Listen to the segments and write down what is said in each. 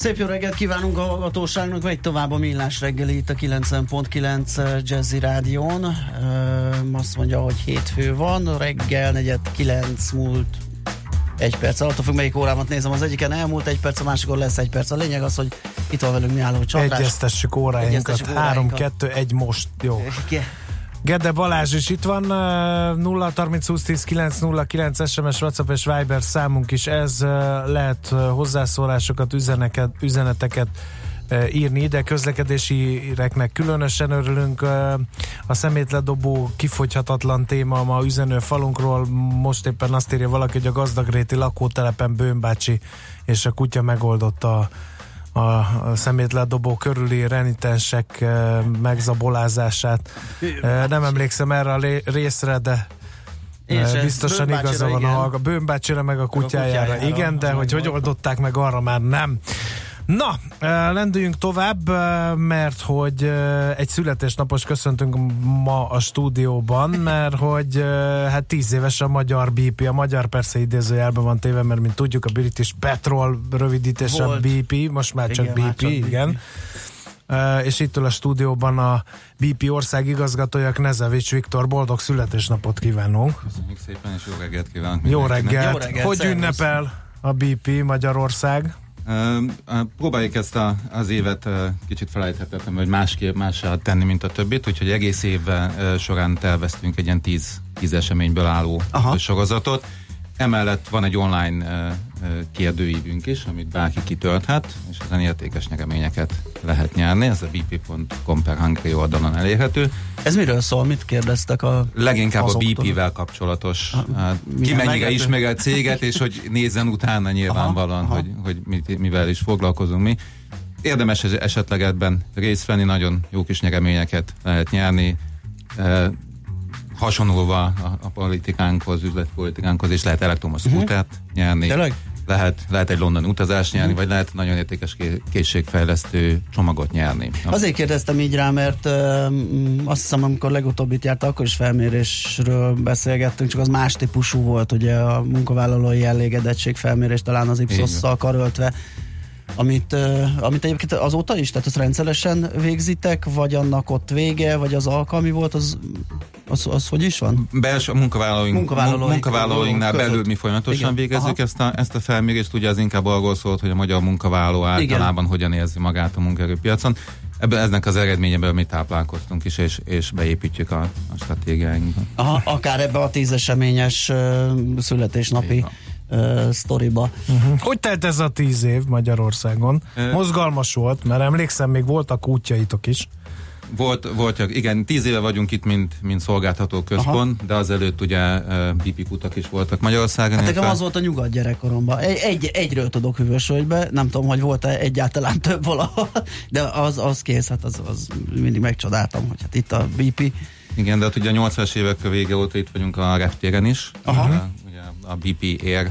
Szép jó reggelt kívánunk a hallgatóságnak, megy tovább a Millás reggeli itt a 90.9 Jazzy Rádión. Ö, azt mondja, hogy hétfő van, reggel negyed 9 múlt egy perc alatt, függ melyik órámat nézem, az egyiken elmúlt egy perc, a másikon lesz egy perc. A lényeg az, hogy itt van velünk mi álló csatás. Egyeztessük óráinkat. 3, 2, 1 most. Jó. Gede Balázs is itt van, 0 30 20 10 9 0 9 SMS, WhatsApp és Viber számunk is ez, lehet hozzászólásokat, üzeneket, üzeneteket írni ide, közlekedési reknek különösen örülünk. A szemétledobó kifogyhatatlan téma ma üzenő falunkról, most éppen azt írja valaki, hogy a gazdagréti lakótelepen Bőnbácsi és a kutya megoldotta a, a szemétledobó körüli renitensek megzabolázását. Nem emlékszem erre a részre, de és biztosan igaza van igen. a Bőnbácsira meg a kutyájára. A kutyájára igen, de hogy hogy oldották meg arra már nem. Na, lendüljünk tovább, mert hogy egy születésnapos köszöntünk ma a stúdióban, mert hogy hát tíz éves a magyar Bíp, a magyar persze idézőjelben van téve, mert mint tudjuk a British Petrol rövidítése a Bíp, most már csak igen, Bíp, csak igen. BP. Uh, és itt a stúdióban a Bíp ország igazgatója Knezevics Viktor, boldog születésnapot kívánunk. Köszönjük szépen, és jó reggelt kívánok Jó reggelt. Jó reggelt. Hogy ünnepel a Bíp Magyarország? Próbáljuk ezt a, az évet kicsit felejthetetlen, hogy másképp mássá tenni, mint a többit, úgyhogy egész évben során terveztünk egy ilyen tíz, tíz eseményből álló Aha. sorozatot. Emellett van egy online kérdőívünk is, amit bárki kitölthet, és ezen értékes nyereményeket lehet nyerni. Ez a bp.com per Hungary oldalon elérhető. Ez miről szól? Mit kérdeztek a Leginkább a BP-vel kapcsolatos. Hát, ki mennyire ismeri a céget, és hogy nézzen utána nyilvánvalóan, aha, aha. hogy, hogy mit, mivel is foglalkozunk mi. Érdemes esetleg ebben részt venni, nagyon jó kis nyereményeket lehet nyerni hasonlóva a, a politikánkhoz, üzletpolitikánkhoz, és lehet elektromos uh-huh. skútert nyerni. Tényleg? lehet, lehet egy London utazást nyerni, vagy lehet nagyon értékes készségfejlesztő csomagot nyerni. Azért kérdeztem így rá, mert ö, azt hiszem, amikor legutóbb itt járt, akkor is felmérésről beszélgettünk, csak az más típusú volt, ugye a munkavállalói elégedettség felmérés talán az Ipsos-szal karöltve amit, amit egyébként azóta is, tehát azt rendszeresen végzitek, vagy annak ott vége, vagy az alkalmi volt, az, az, az hogy is van? Belső munkavállalóink, munkavállalóink, munkavállalóinknál között. belül mi folyamatosan Igen. végezzük ezt a, ezt a felmérést, ugye az inkább arról szólt, hogy a magyar munkavállaló általában Igen. hogyan érzi magát a munkaerőpiacon. Ebben eznek az eredményeből mi táplálkoztunk is, és, és beépítjük a, a stratégiáinkba. Aha, akár ebbe a tízeseményes uh, születésnapi uh, sztoriba. Uh-huh. Hogy telt ez a tíz év Magyarországon? Uh, Mozgalmas volt, mert emlékszem, még voltak útjaitok is. Volt, volt, igen, tíz éve vagyunk itt, mint, mint szolgáltató központ, Aha. de azelőtt ugye BP kutak is voltak Magyarországon. Hát nekem az volt a nyugat gyerekkoromban. Egy, egy, egyről tudok hűvösölgybe, nem tudom, hogy volt-e egyáltalán több valahol, de az, az kész, hát az, az mindig megcsodáltam, hogy hát itt a BP. Igen, de hát ugye a 80-as évek vége óta itt vagyunk a reptéren is. Aha. A BP Air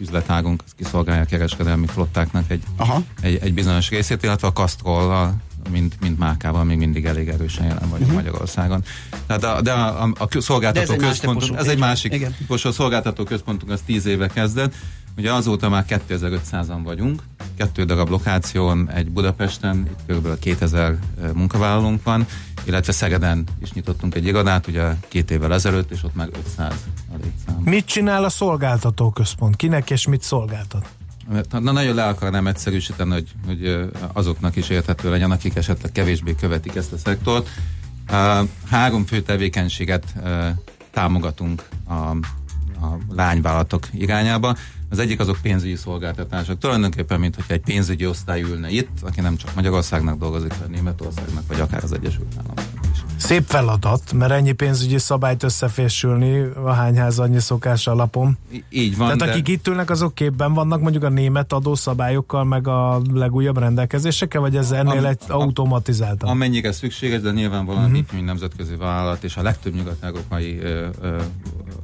üzletágunk kiszolgálja a kereskedelmi flottáknak egy, Aha. egy, egy bizonyos részét, illetve a Castrol mint, mint márkával még mindig elég erősen jelen vagyunk uh-huh. Magyarországon. Tehát a, de a, a, a szolgáltató ez központunk, ez egy másik típusú, a szolgáltató központunk az 10 éve kezdett, Ugye azóta már 2500-an vagyunk, kettő darab lokáción, egy Budapesten, itt kb. 2000 munkavállalónk van, illetve Szegeden is nyitottunk egy irodát, ugye két évvel ezelőtt, és ott meg 500 a létszám. Mit csinál a szolgáltató központ? Kinek és mit szolgáltat? Na, nagyon le akarnám egyszerűsíteni, hogy, hogy azoknak is érthető legyen, akik esetleg kevésbé követik ezt a szektort. Három fő tevékenységet támogatunk a, a lányvállalatok irányába. Az egyik azok pénzügyi szolgáltatások. Tulajdonképpen, mint hogy egy pénzügyi osztály ülne itt, aki nem csak Magyarországnak dolgozik, hanem Németországnak, vagy akár az Egyesült Államoknak. Szép feladat, mert ennyi pénzügyi szabályt összefésülni a hányház annyi szokás alapon. így van. Tehát de... akik itt ülnek, azok képben vannak mondjuk a német adószabályokkal, meg a legújabb rendelkezésekkel, vagy ez ennél a, egy automatizáltan? Amennyire szükséges, de nyilvánvalóan uh-huh. itt, mint nemzetközi vállalat, és a legtöbb nyugat-európai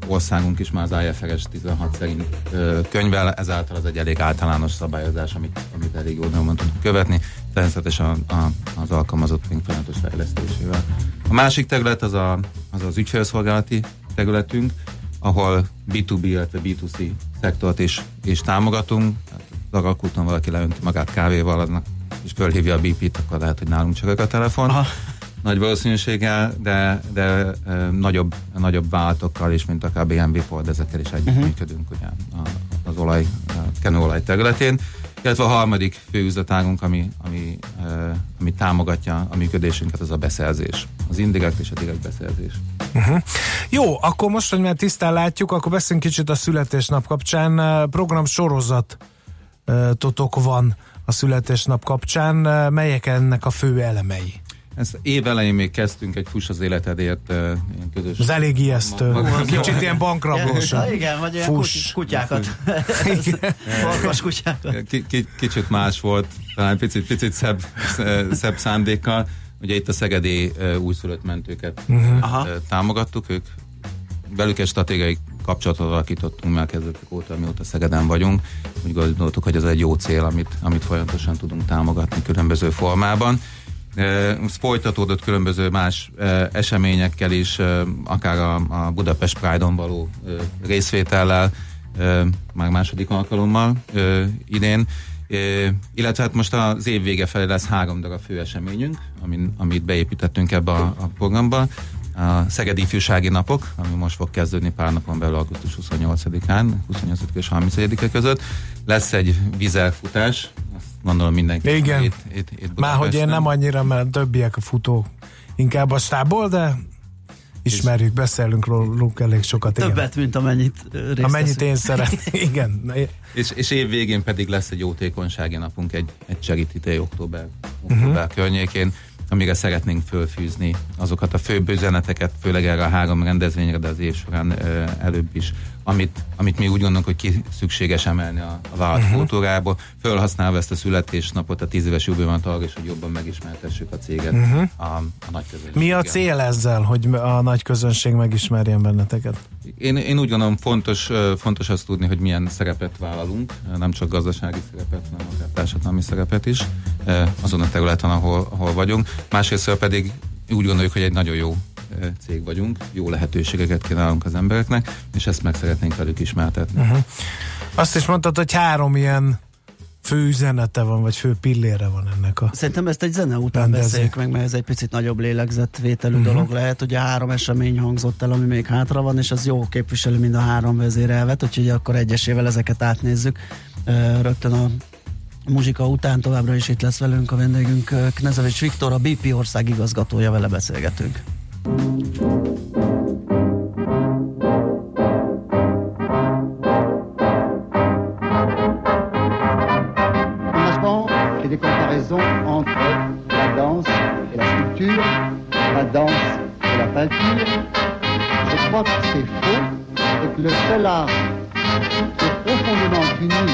országunk is már az IFRS 16 szerint ö, könyvel, ezáltal az egy elég általános szabályozás, amit, amit elég jól tudunk követni, természetesen a, a, az alkalmazott folyamatos fejlesztésével. A másik terület az a, az, az ügyfélszolgálati területünk, ahol B2B, illetve B2C szektort is, is támogatunk. Dagakulton valaki leönti magát kávéval, adnak, és fölhívja a BP-t, akkor lehet, hogy nálunk csak a telefon. Aha nagy valószínűséggel, de, de e, nagyobb, nagyobb váltokkal is, mint akár BMW Ford, ezekkel is együttműködünk uh-huh. ugye, az olaj, a kenőolaj területén. Illetve a harmadik főüzletágunk, ami, ami, e, ami támogatja a működésünket, az a beszerzés. Az indirekt és a direkt beszerzés. Uh-huh. Jó, akkor most, hogy már tisztán látjuk, akkor beszéljünk kicsit a születésnap kapcsán. Program sorozat totok van a születésnap kapcsán. Melyek ennek a fő elemei? Ezt év elején még kezdtünk egy Fuss az életedért uh, közös... Ez elég ijesztő. Kicsit ilyen bankrablós. Ja, igen, vagy ilyen Fuss. kutyákat. Farkas kutyákat. kicsit más volt, talán picit, picit szebb, szebb szándékkal. Ugye itt a szegedi újszülött mentőket uh-huh. támogattuk, ők velük egy stratégiai kapcsolatot alakítottunk már kezdetek óta, mióta Szegeden vagyunk. Úgy gondoltuk, hogy ez egy jó cél, amit, amit folyamatosan tudunk támogatni különböző formában. Ez folytatódott különböző más eseményekkel is, akár a, a Budapest Pride-on való részvétellel, már második alkalommal idén. illetve hát most az év vége felé lesz három darab fő eseményünk, amin, amit beépítettünk ebbe a, a programba. A Szegedi Ifjúsági Napok, ami most fog kezdődni pár napon belül augusztus 28-án, 28 és 31 között. Lesz egy vizelfutás, gondolom mindenki. Igen. Itt, itt, itt Már hogy én nem annyira, mert többiek a futó inkább a stából, de ismerjük, beszélünk róluk elég sokat. Többet, igen. mint amennyit részt Amennyit én szeretnék. igen. És, és év végén pedig lesz egy jótékonysági napunk, egy, egy Charity Day október, október uh-huh. környékén amire szeretnénk fölfűzni azokat a főbb üzeneteket, főleg erre a három rendezvényre, de az év során előbb is, amit, amit mi úgy gondolunk, hogy ki szükséges emelni a, a vállalat uh-huh. kultúrából, felhasználva ezt a születésnapot, a tíz éves jubillant arra is, hogy jobban megismertessük a céget uh-huh. a, a nagy közönség. Mi a cél ezzel, hogy a nagy közönség megismerjen benneteket? Én, én úgy gondolom fontos, fontos azt tudni, hogy milyen szerepet vállalunk, nem csak gazdasági szerepet, hanem akár társadalmi szerepet is, azon a területen, ahol, ahol vagyunk. Másrészt pedig úgy gondoljuk, hogy egy nagyon jó cég vagyunk, jó lehetőségeket kínálunk az embereknek, és ezt meg szeretnénk velük ismertetni. Uh-huh. Azt is mondtad, hogy három ilyen fő üzenete van, vagy fő pillére van ennek a Szerintem ezt egy zene után rendező. beszéljük meg, mert ez egy picit nagyobb lélegzetvételű uh-huh. dolog lehet. Ugye három esemény hangzott el, ami még hátra van, és az jó képviseli mind a három vezérelvet, úgyhogy akkor egyesével ezeket átnézzük. Rögtön a muzsika után továbbra is itt lesz velünk a vendégünk Knezevics Viktor, a BP ország igazgatója, vele beszélgetünk. cela est profondément uni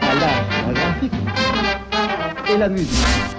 à l'art graphique et la musique.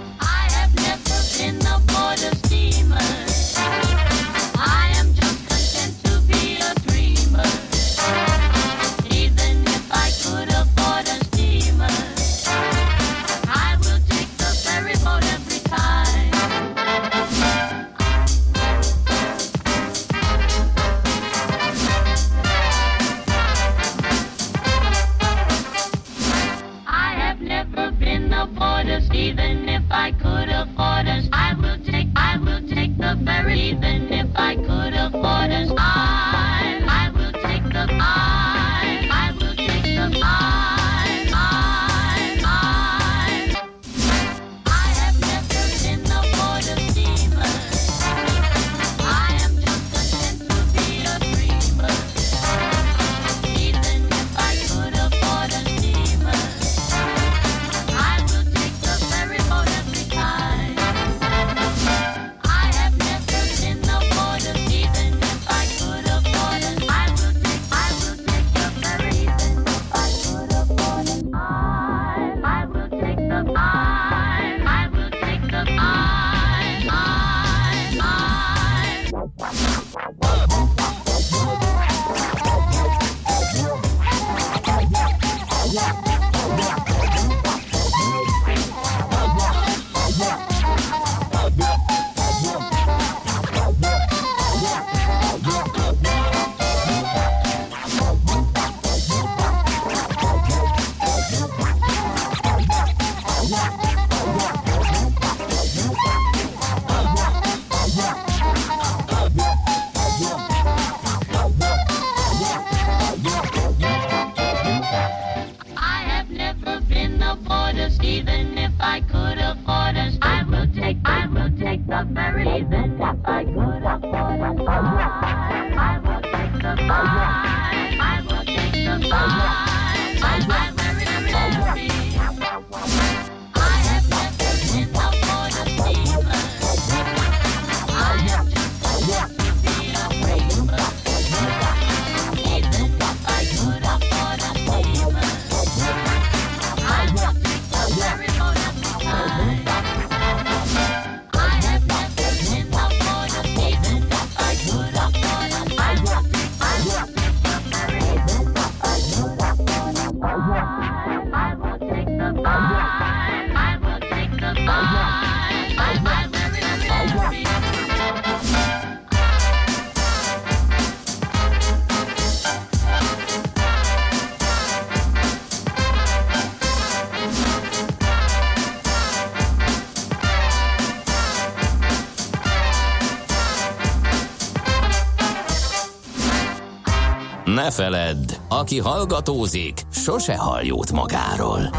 Feledd, aki hallgatózik, sose hall jót magáról.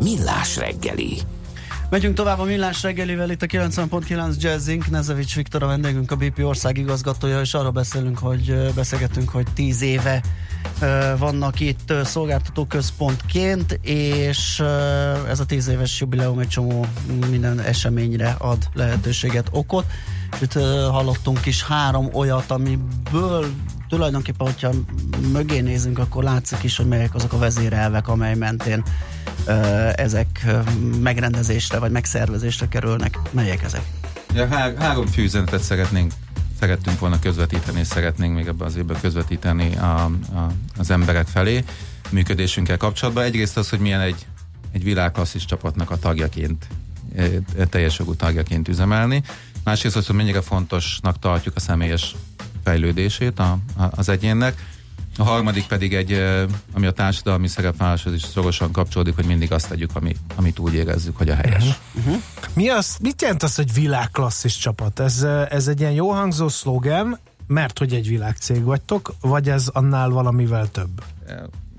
Millás reggeli. Megyünk tovább a Millás reggelivel, itt a 90.9 Jazzing, Nezevics Viktor a vendégünk, a BP ország igazgatója, és arra beszélünk, hogy beszélgetünk, hogy 10 éve vannak itt szolgáltató központként, és ez a 10 éves jubileum egy csomó minden eseményre ad lehetőséget, okot. Itt hallottunk is három olyat, amiből tulajdonképpen, hogyha mögé nézünk, akkor látszik is, hogy melyek azok a vezérelvek, amely mentén ezek megrendezésre vagy megszervezésre kerülnek. Melyek ezek? Ja, há- három fűzenetet szeretnénk szerettünk volna közvetíteni, és szeretnénk még ebben az évben közvetíteni a, a, az emberek felé működésünkkel kapcsolatban. Egyrészt az, hogy milyen egy, egy világklasszis csapatnak a tagjaként, teljes jogú tagjaként üzemelni. Másrészt az, hogy mennyire fontosnak tartjuk a személyes fejlődését a, a, az egyénnek. A harmadik pedig egy, ami a társadalmi szerepvállaláshoz is szorosan kapcsolódik, hogy mindig azt tegyük, ami, amit úgy érezzük, hogy a helyes. Uh-huh. Uh-huh. Mi az, mit jelent az, hogy világklasszis csapat? Ez, ez egy ilyen jó hangzó szlogen, mert hogy egy világcég vagytok, vagy ez annál valamivel több?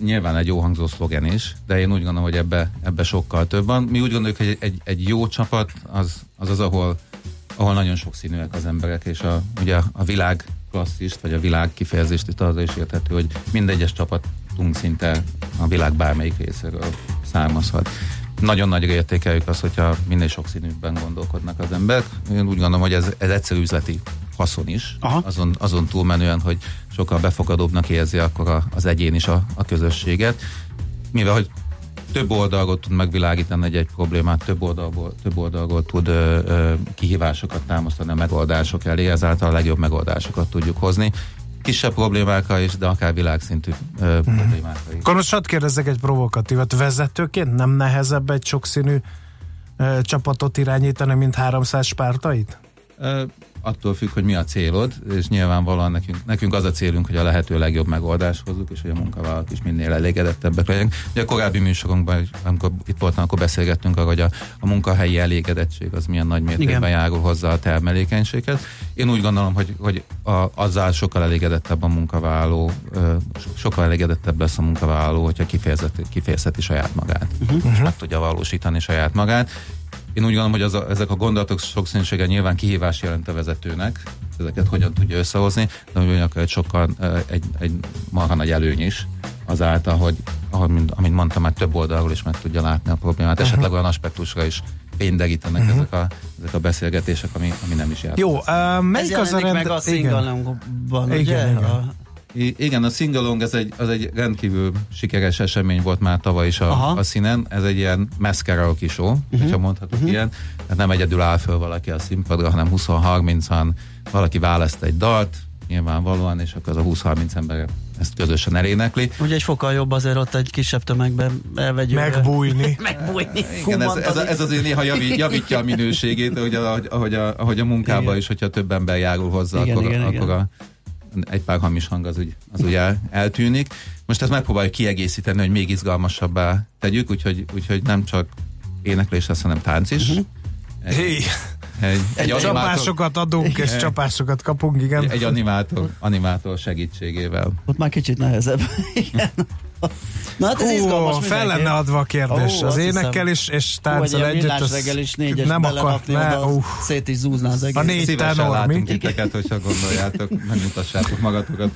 Nyilván egy jó hangzó szlogen is, de én úgy gondolom, hogy ebbe, ebbe sokkal több van. Mi úgy gondoljuk, hogy egy, egy, jó csapat az, az az, ahol ahol nagyon sokszínűek az emberek, és a, ugye a világ klasszist, vagy a világ kifejezést itt arra is érthető, hogy mindegyes csapatunk szinte a világ bármelyik részéről származhat. Nagyon nagy értékeljük azt, hogyha minél sokszínűbben gondolkodnak az emberek. Én úgy gondolom, hogy ez, ez egyszerű üzleti haszon is, azon, azon túlmenően, hogy sokkal befogadóbbnak érzi akkor az egyén is a, a közösséget. Mivel, hogy több oldalról tud megvilágítani egy, egy problémát, több oldalból, több oldalról tud ö, ö, kihívásokat támasztani a megoldások elé, ezáltal a legjobb megoldásokat tudjuk hozni. Kisebb problémákkal is, de akár világszintű ö, mm. problémákkal is. Akkor most hadd kérdezzek egy provokatívat. Vezetőként nem nehezebb egy sokszínű ö, csapatot irányítani, mint 300 spártait? Attól függ, hogy mi a célod, és nyilvánvalóan nekünk, nekünk az a célunk, hogy a lehető legjobb megoldás hozzuk, és hogy a munkavállalók is minél elégedettebbek legyenek. Ugye a korábbi műsorunkban, amikor itt voltam, akkor beszélgettünk arra, hogy a, a munkahelyi elégedettség az milyen nagy mértékben járul hozzá a termelékenységet. Én úgy gondolom, hogy, hogy a, azzal sokkal elégedettebb a munkavállaló, sokkal elégedettebb lesz a munkavállaló, hogyha kifejezheti saját magát, uh-huh. és meg tudja valósítani saját magát, én úgy gondolom, hogy az a, ezek a gondolatok sokszínűsége nyilván kihívás jelent a vezetőnek, ezeket hogyan tudja összehozni, de ugyanakkor egy sokkal egy, egy marha nagy előny is azáltal, hogy ahogy, amint mondtam, már több oldalról is meg tudja látni a problémát, uh-huh. esetleg olyan aspektusra is fényderítenek uh-huh. ezek, a, ezek a beszélgetések, ami, ami nem is jár. Jó, uh, melyik Ez az a rend... meg a szingalomban, ugye? Igen, igen. A I- igen, a Singalong ez egy, az egy rendkívül sikeres esemény volt már tavaly is a, a színen. Ez egy ilyen mass karaoke show, uh-huh. hogyha mondhatok uh-huh. ilyen. Tehát nem egyedül áll föl valaki a színpadra, hanem 20-30-an valaki választ egy dalt, nyilvánvalóan, és akkor az a 20-30 ember ezt közösen elénekli. Ugye egy fokkal jobb azért ott egy kisebb tömegben elvegyük. Megbújni. Megbújni. Igen, ez, ez, ez, azért néha javít, javítja a minőségét, ahogy a, ahogy a, ahogy a munkában is, hogyha több ember járul hozzá, igen, akkor, igen, akkor igen. a egy pár hamis hang az úgy, az úgy el, eltűnik. Most ezt megpróbáljuk kiegészíteni, hogy még izgalmasabbá tegyük, úgyhogy, úgyhogy nem csak éneklés lesz, hanem tánc is. Uh-huh. Egy, hey. egy, egy, egy csapásokat adunk, és csapásokat kapunk, igen. Egy animátor, animátor segítségével. Ott már kicsit nehezebb. igen. Na hát ez Ó, izgalmas fel lenne adva a kérdés. Ó, az énekkel is, és tánccal együtt. Az reggel is négyes nem akar, ne, uh, szét is zúzná az egész. A négy tenor, mi? titeket, hogyha gondoljátok, megmutassátok magatokat.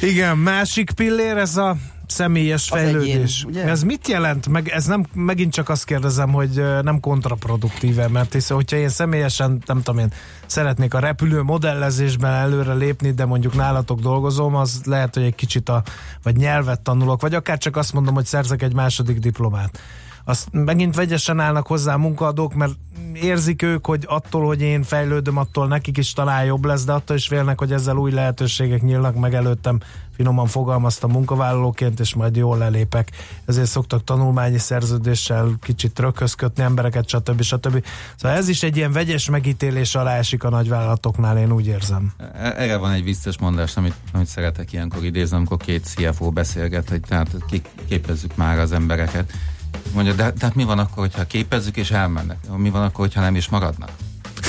Igen, másik pillér, ez a személyes az fejlődés. Egyén, ez mit jelent? Meg ez nem, megint csak azt kérdezem, hogy nem kontraproduktíve, mert hisz, hogyha én személyesen, nem tudom én, szeretnék a repülő modellezésben előre lépni, de mondjuk nálatok dolgozom, az lehet, hogy egy kicsit a, vagy nyelvet tanulok, vagy akár csak azt mondom, hogy szerzek egy második diplomát azt megint vegyesen állnak hozzá a munkaadók, mert érzik ők, hogy attól, hogy én fejlődöm, attól nekik is talán jobb lesz, de attól is vélnek, hogy ezzel új lehetőségek nyílnak meg előttem, finoman fogalmaztam munkavállalóként, és majd jól lelépek. Ezért szoktak tanulmányi szerződéssel kicsit rökhöz kötni embereket, stb. stb. Szóval ez is egy ilyen vegyes megítélés alá esik a nagyvállalatoknál, én úgy érzem. E, erre van egy vicces mondás, amit, amit szeretek ilyenkor idézni, amikor két CFO beszélget, hogy tehát képezzük már az embereket Mondja, de, de hát mi van akkor, hogyha képezzük és elmennek? Mi van akkor, hogyha nem is maradnak?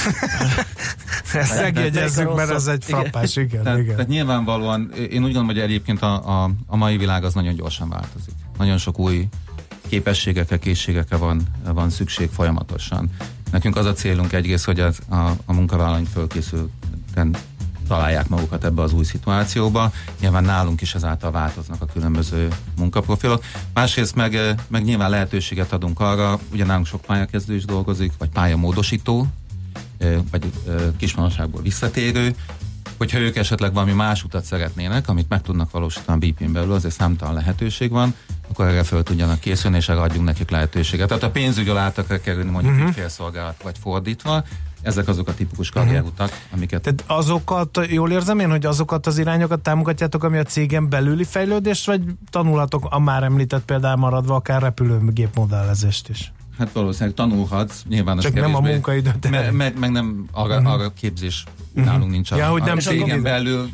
Ezt megjegyezzük, mert ez egy frappás, igen. igen, tehát, igen. Tehát nyilvánvalóan, én úgy gondolom, hogy egyébként a, a, a mai világ az nagyon gyorsan változik. Nagyon sok új képességekre, készségekre van, van szükség folyamatosan. Nekünk az a célunk egyrészt, hogy az, a, a munkavállalóink fölkészülten találják magukat ebbe az új szituációba. Nyilván nálunk is ezáltal változnak a különböző munkaprofilok. Másrészt meg, meg nyilván lehetőséget adunk arra, ugye nálunk sok pályakezdő is dolgozik, vagy pályamódosító, vagy kismanosságból visszatérő, hogyha ők esetleg valami más utat szeretnének, amit meg tudnak valósítani a BP-n belül, azért számtalan lehetőség van, akkor erre föl tudjanak készülni, és erre adjunk nekik lehetőséget. Tehát a pénzügy alá kell kerülni mondjuk uh-huh. ügyfélszolgálat, vagy fordítva, ezek azok a tipikus karrierutak, amiket... Tehát azokat, jól érzem én, hogy azokat az irányokat támogatjátok, ami a cégen belüli fejlődés, vagy tanulhatok a már említett például maradva akár repülőgép modellezést is? Hát valószínűleg tanulhatsz, nyilván Csak nem a munkaidőt. Me, meg, meg nem arra, uh-huh. arra képzés uh-huh. nálunk nincs. Ja, a, hogy nem a cégen belül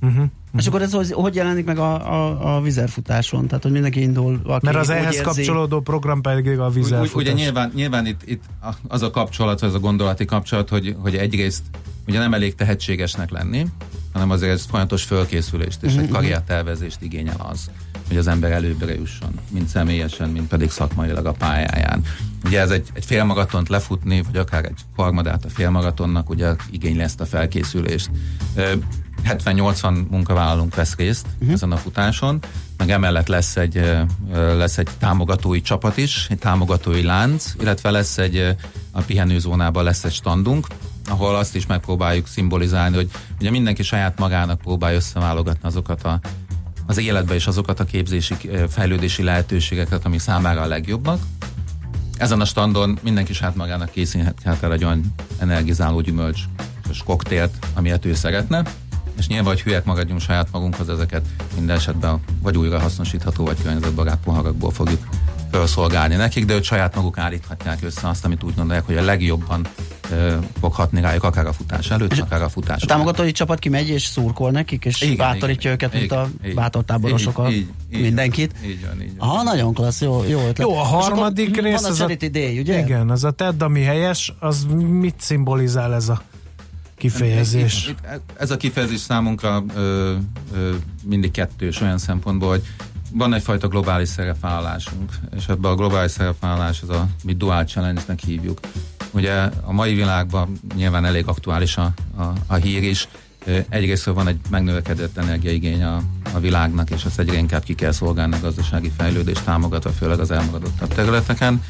Uh-huh. És akkor ez hogy, hogy jelenik meg a, a, a vizerfutáson? Tehát, hogy mindenki indul, aki Mert az ehhez érzi... kapcsolódó program pedig a vizerfutás. Ugye nyilván, nyilván itt, itt az a kapcsolat, az a gondolati kapcsolat, hogy, hogy egyrészt ugye nem elég tehetségesnek lenni, hanem azért ez folyamatos fölkészülést és uh-huh. egy karriertervezést igényel az, hogy az ember előbbre jusson, mind személyesen, mind pedig szakmailag a pályáján. Ugye ez egy, egy félmaratont lefutni, vagy akár egy harmadát a félmaratonnak, ugye igényli ezt a felkészülést. 70-80 munkavállalónk vesz részt uh-huh. ezen a futáson, meg emellett lesz egy, lesz egy támogatói csapat is, egy támogatói lánc, illetve lesz egy, a pihenőzónában lesz egy standunk, ahol azt is megpróbáljuk szimbolizálni, hogy ugye mindenki saját magának próbálja összeválogatni azokat a, az életbe és azokat a képzési, fejlődési lehetőségeket, ami számára a legjobbak. Ezen a standon mindenki saját magának készíthet el egy olyan energizáló gyümölcs és koktélt, amilyet ő szeretne és nyilván, hogy hülyek maradjunk saját magunkhoz, ezeket minden esetben vagy újra hasznosítható, vagy környezetbarát poharakból fogjuk felszolgálni nekik, de ők saját maguk állíthatják össze azt, amit úgy gondolják, hogy a legjobban ö, fog hatni rájuk, akár a futás előtt, és akár a futás A támogatói csapat kimegy és szurkol nekik, és igen, bátorítja igen, őket, igen, mint a igen, bátortáborosok a mindenkit. Így van, így van. Aha, nagyon klassz, jó, jó ötlet. Jó, a harmadik rész van a Charity a, Day, ugye? Igen, az a tedd, ami helyes, az mit szimbolizál ez a kifejezés. Itt, itt, ez a kifejezés számunkra ö, ö, mindig kettős olyan szempontból, hogy van egyfajta globális szerepvállalásunk, és ebben a globális szerepvállalás az a mi dual challenge-nek hívjuk. Ugye a mai világban nyilván elég aktuális a, a, a hír is, egyrészt van egy megnövekedett energiaigény a, a világnak, és azt egyre inkább ki kell szolgálni a gazdasági fejlődést, támogatva főleg az elmaradottabb területeken.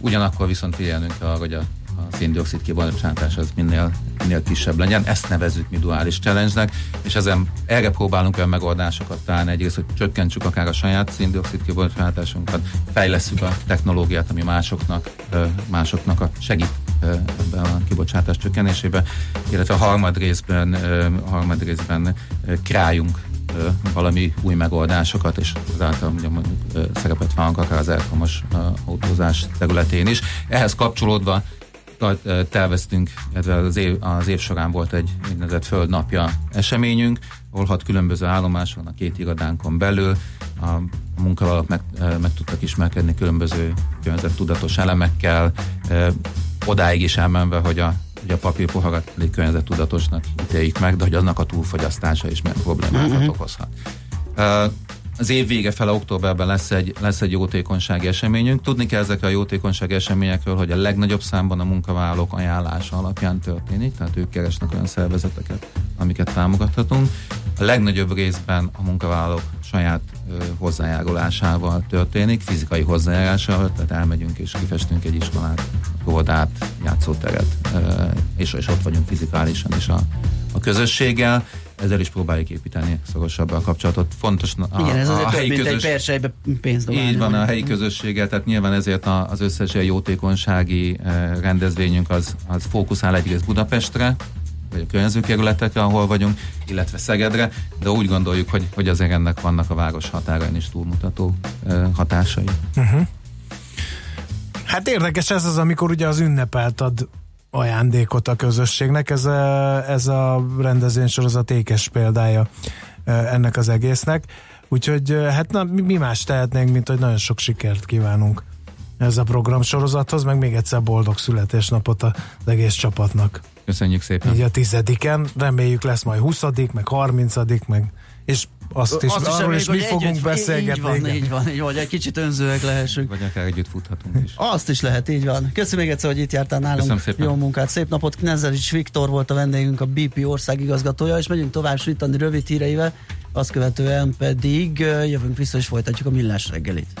Ugyanakkor viszont figyelnünk kell arra, hogy a a széndiokszid kibocsátás az minél, minél kisebb legyen. Ezt nevezzük mi duális challenge-nek, és ezen erre próbálunk olyan megoldásokat találni egyrészt, hogy csökkentsük akár a saját széndiokszid kibocsátásunkat, fejleszünk a technológiát, ami másoknak, másoknak a segít ebben a kibocsátás csökkenésében, illetve a harmad részben, a harmad részben krájunk valami új megoldásokat, és azáltal ugye mondjuk szerepet vállalunk akár az elektromos autózás területén is. Ehhez kapcsolódva terveztünk, illetve az év, az év során volt egy úgynevezett földnapja eseményünk, ahol hat különböző állomáson, a két irodánkon belül a munkavállalók meg, meg tudtak ismerkedni különböző tudatos elemekkel, odáig is elmenve, hogy a, hogy a papírpoharat egy tudatosnak ítéljük meg, de hogy annak a túlfogyasztása is milyen problémákat uh-huh. okozhat. Az év vége fele októberben lesz egy, lesz egy jótékonysági eseményünk. Tudni kell ezekre a jótékonysági eseményekről, hogy a legnagyobb számban a munkavállalók ajánlása alapján történik, tehát ők keresnek olyan szervezeteket, amiket támogathatunk. A legnagyobb részben a munkavállalók saját ö, hozzájárulásával történik, fizikai hozzájárulással, tehát elmegyünk és kifestünk egy iskolát, óvodát, játszóteret, ö, és, és ott vagyunk fizikálisan is a, a közösséggel ezzel is próbáljuk építeni szorosabb a kapcsolatot. Fontos a, Igen, ez a, a helyi közös... egy persejbe pénzt Így van, a helyi közösséggel, tehát nyilván ezért az összes jótékonysági eh, rendezvényünk az, az fókuszál egyrészt Budapestre, vagy a környező kerületekre, ahol vagyunk, illetve Szegedre, de úgy gondoljuk, hogy, hogy azért ennek vannak a város határain is túlmutató uh, hatásai. Uh-huh. Hát érdekes ez az, amikor ugye az ünnepelt ajándékot a közösségnek. Ez a, ez a rendezvénysorozat ékes példája ennek az egésznek. Úgyhogy hát na, mi más tehetnénk, mint hogy nagyon sok sikert kívánunk. ez a programsorozathoz, meg még egyszer boldog születésnapot az egész csapatnak. Köszönjük szépen. Így a tizediken, reméljük lesz majd 20 meg 30 meg és azt is, azt is arról is mi fogunk együtt, beszélgetni. Így van, így van, így van, egy kicsit önzőek lehessünk. Vagy akár együtt futhatunk is. Azt is lehet, így van. Köszönöm még egyszer, hogy itt jártál nálunk. Jó munkát, szép napot. Knezelics Viktor volt a vendégünk, a BP országigazgatója, és megyünk tovább Svitani rövid híreivel, azt követően pedig jövünk vissza és folytatjuk a millás reggelit.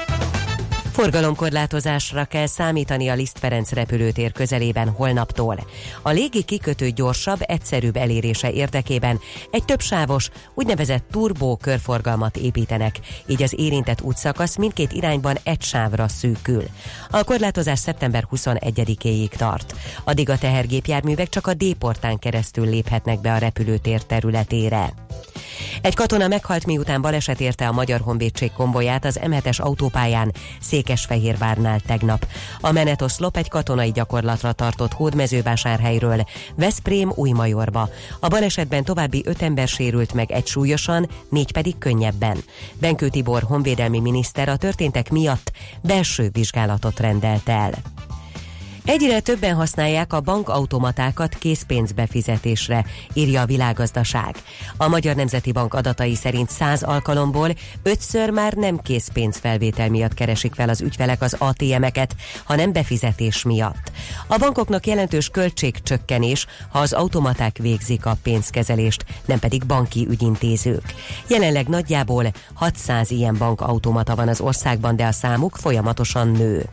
Forgalomkorlátozásra kell számítani a Liszt Ferenc repülőtér közelében holnaptól. A légi kikötő gyorsabb, egyszerűbb elérése érdekében egy többsávos, úgynevezett turbó körforgalmat építenek, így az érintett útszakasz mindkét irányban egy sávra szűkül. A korlátozás szeptember 21-éig tart. Addig a tehergépjárművek csak a D-portán keresztül léphetnek be a repülőtér területére. Egy katona meghalt miután baleset érte a Magyar Honvédség konvoját az M7-es autópályán Székesfehérvárnál tegnap. A menetoszlop egy katonai gyakorlatra tartott hódmezővásárhelyről Veszprém Újmajorba. A balesetben további öt ember sérült meg egy súlyosan, négy pedig könnyebben. Benkő Tibor honvédelmi miniszter a történtek miatt belső vizsgálatot rendelt el. Egyre többen használják a bankautomatákat készpénzbefizetésre, írja a világgazdaság. A Magyar Nemzeti Bank adatai szerint 100 alkalomból ötször már nem készpénzfelvétel miatt keresik fel az ügyfelek az ATM-eket, hanem befizetés miatt. A bankoknak jelentős költségcsökkenés, ha az automaták végzik a pénzkezelést, nem pedig banki ügyintézők. Jelenleg nagyjából 600 ilyen bankautomata van az országban, de a számuk folyamatosan nő.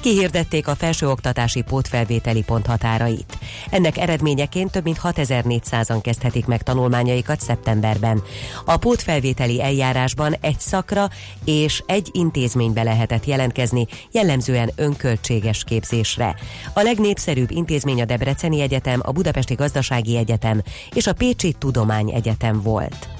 Kihirdették a felsőoktatási pótfelvételi ponthatárait. Ennek eredményeként több mint 6400-an kezdhetik meg tanulmányaikat szeptemberben. A pótfelvételi eljárásban egy szakra és egy intézménybe lehetett jelentkezni, jellemzően önköltséges képzésre. A legnépszerűbb intézmény a Debreceni Egyetem, a Budapesti Gazdasági Egyetem és a Pécsi Tudományegyetem volt.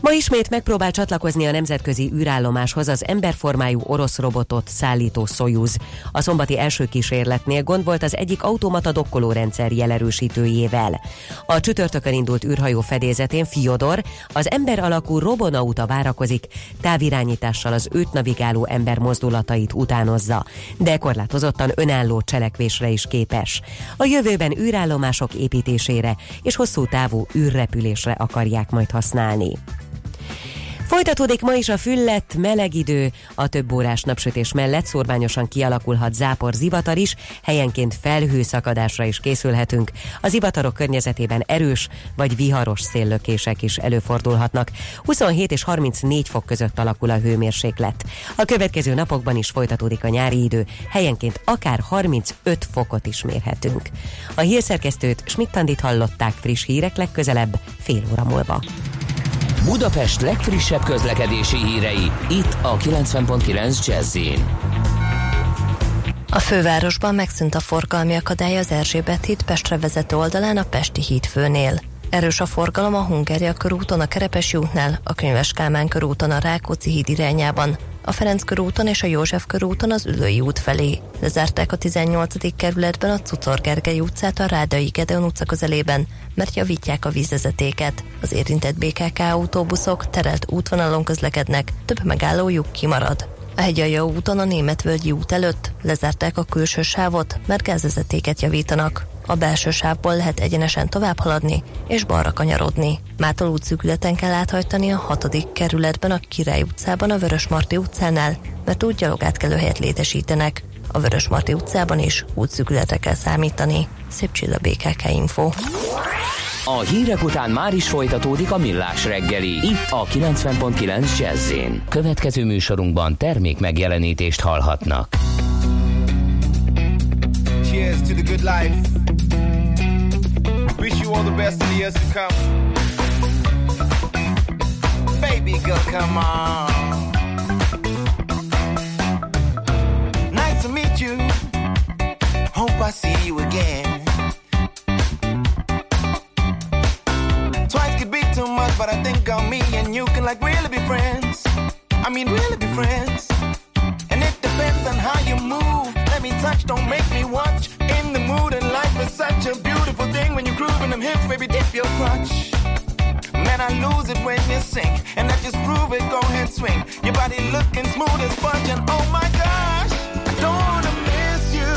Ma ismét megpróbál csatlakozni a nemzetközi űrállomáshoz az emberformájú orosz robotot szállító Soyuz. A szombati első kísérletnél gond volt az egyik automata dokkolórendszer jelerősítőjével. A csütörtökön indult űrhajó fedélzetén Fiodor, az ember alakú robonauta várakozik, távirányítással az őt navigáló ember mozdulatait utánozza, de korlátozottan önálló cselekvésre is képes. A jövőben űrállomások építésére és hosszú távú űrrepülésre akarják majd használni. Folytatódik ma is a füllet, meleg idő, a több órás napsütés mellett szorványosan kialakulhat zápor zivatar is, helyenként felhőszakadásra is készülhetünk. Az zivatarok környezetében erős vagy viharos széllökések is előfordulhatnak. 27 és 34 fok között alakul a hőmérséklet. A következő napokban is folytatódik a nyári idő, helyenként akár 35 fokot is mérhetünk. A hírszerkesztőt Schmidt-Tandit hallották friss hírek legközelebb fél óra múlva. Budapest legfrissebb közlekedési hírei, itt a 90.9 jazz a fővárosban megszűnt a forgalmi akadály az Erzsébet híd Pestre vezető oldalán a Pesti híd főnél. Erős a forgalom a Hungária körúton, a Kerepesi útnál, a Könyves Kálmán körúton, a Rákóczi híd irányában, a Ferenc körúton és a József körúton az Ülői út felé. Lezárták a 18. kerületben a Cucor Gergely utcát a Rádai Gedeon utca közelében, mert javítják a vízvezetéket. Az érintett BKK autóbuszok terelt útvonalon közlekednek, több megállójuk kimarad. A Hegyalja úton a Németvölgyi út előtt lezárták a külső sávot, mert gázvezetéket javítanak. A belső sávból lehet egyenesen tovább haladni és balra kanyarodni. Mától útszűkületen kell áthajtani a hatodik kerületben a Király utcában a Vörösmarty utcánál, mert helyet létesítenek. A Vörösmarty utcában is útszűkületre kell számítani. Szép csilla BKK Info. A hírek után már is folytatódik a millás reggeli. Itt a 90.9 jazz Következő műsorunkban termék megjelenítést hallhatnak. Cheers to the good life. All the best in the years to come. Baby girl, come on. Nice to meet you. Hope I see you again. Twice could be too much, but I think on me and you can like really be friends. I mean, really be friends. And it depends on how you move. Let me touch, don't make me watch. In mood, and life is such a beautiful thing when you groove in them hips, baby, dip your crutch. Man, I lose it when you sink, And I just prove it, go ahead, swing. Your body looking smooth as sponge, and oh my gosh, I don't wanna miss you.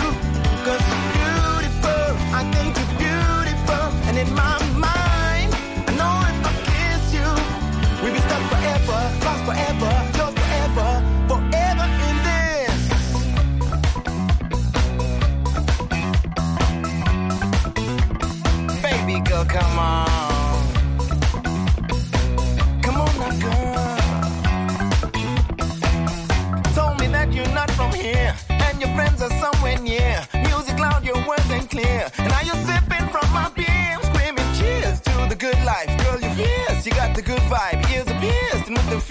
Cause you're beautiful, I think you're beautiful. And in my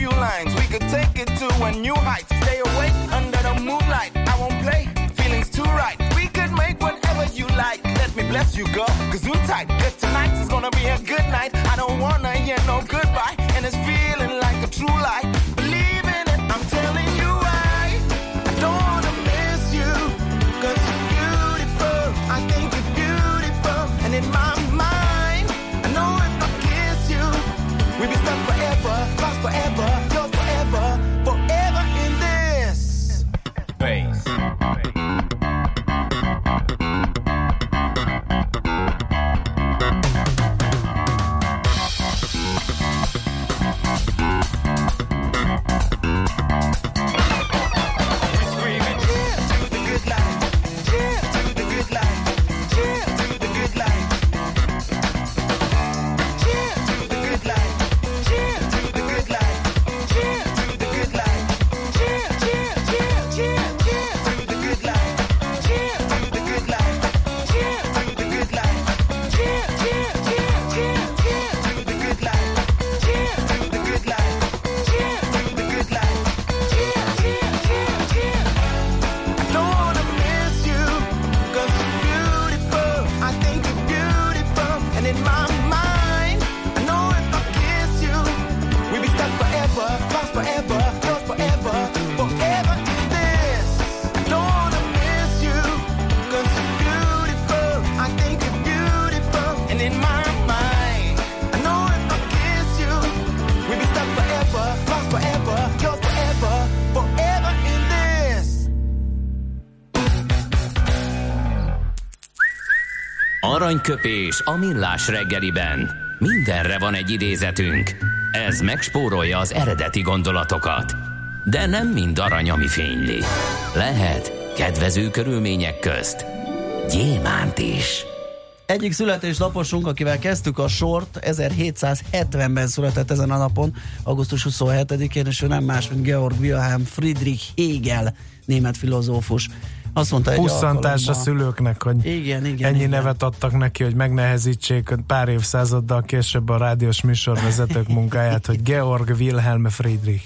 few lines, we could take it to a new height. Stay awake under the moonlight. I won't play, feelings too right. We could make whatever you like. Let me bless you, girl, cause we tight. Cause tonight is gonna be a good night. I don't wanna hear no goodbye, and it's feeling like a true lie. Aranyköpés a millás reggeliben. Mindenre van egy idézetünk. Ez megspórolja az eredeti gondolatokat. De nem mind arany, ami fényli. Lehet kedvező körülmények közt gyémánt is. Egyik születésnaposunk, akivel kezdtük a sort, 1770-ben született ezen a napon, augusztus 27-én, és ő nem más, mint Georg Wilhelm Friedrich Hegel, német filozófus. Azt mondta egy Pusszantás a szülőknek, hogy Igen, igen, ennyi igen. nevet adtak neki, hogy megnehezítsék pár évszázaddal később a rádiós műsorvezetők munkáját, hogy Georg Wilhelm Friedrich.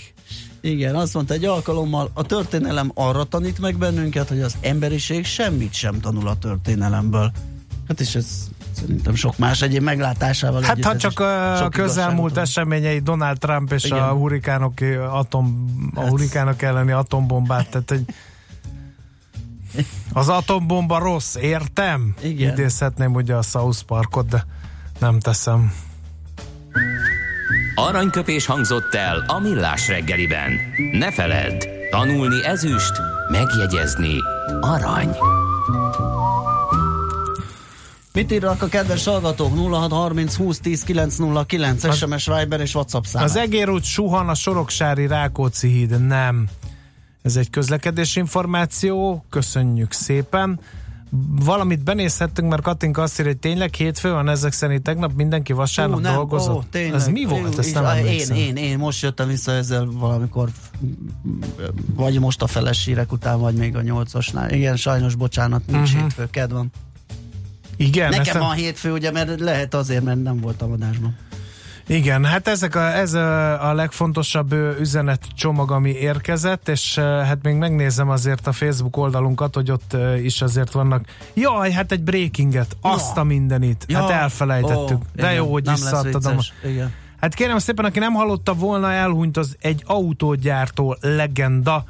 Igen, azt mondta egy alkalommal, a történelem arra tanít meg bennünket, hogy az emberiség semmit sem tanul a történelemből. Hát és ez szerintem sok más egyéb meglátásával Hát ha csak a közelmúlt eseményei Donald Trump és Igen. a hurikánok, atom, a Hát. hurikánok elleni atombombát, tehát egy az atombomba rossz, értem? Igen. Idézhetném ugye a South Parkot, de nem teszem. Aranyköpés hangzott el a millás reggeliben. Ne feledd, tanulni ezüst, megjegyezni arany. Mit írnak a kedves hallgatók? 0630 20 10 909 SMS Viber és WhatsApp szám. Az egérút suhan a Soroksári Rákóczi híd, nem. Ez egy közlekedési információ, köszönjük szépen. Valamit benézhettünk, mert Katinka azt írja, hogy tényleg hétfő van ezek szerint tegnap mindenki vasárnap Ú, nem, dolgozott. Ó, tényleg. Ez mi volt? Ezt nem én, emlékszem. én, én most jöttem vissza ezzel valamikor vagy most a feles hírek után, vagy még a nyolcasnál. Igen, sajnos, bocsánat, nincs uh-huh. hétfő, kedv van. Igen, Nekem ezt van hétfő, ugye, mert lehet azért, mert nem voltam adásban. Igen, hát ezek a, ez a, a legfontosabb üzenet csomag, ami érkezett, és hát még megnézem azért a Facebook oldalunkat, hogy ott is azért vannak. Jaj, hát egy breakinget, azt a mindenit. Ja. Hát elfelejtettük. Ó, De igen, jó, hogy nem visszaadtad. Igen. Hát kérem szépen, aki nem hallotta volna, elhunyt az egy autógyártó legenda,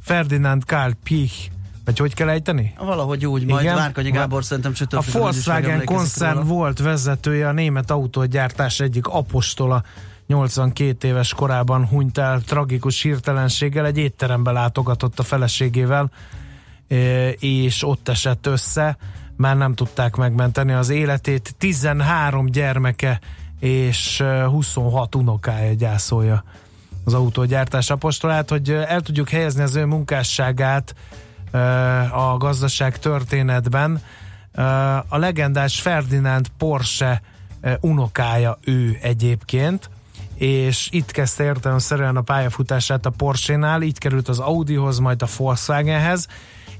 Ferdinand Karl Piech, vagy hogy kell ejteni? Valahogy úgy, majd Igen. Márkonyi Gábor szerintem A csütörtökön Volkswagen koncern volt vezetője, a német autógyártás egyik apostola 82 éves korában hunyt el tragikus hirtelenséggel, egy étterembe látogatott a feleségével, e, és ott esett össze, már nem tudták megmenteni az életét. 13 gyermeke és e, 26 unokája gyászolja az autógyártás apostolát, hogy e, el tudjuk helyezni az ő munkásságát e, a gazdaság történetben. A legendás Ferdinand Porsche unokája ő egyébként, és itt kezdte értelemszerűen a pályafutását a Porsche-nál, így került az Audihoz, majd a Volkswagenhez,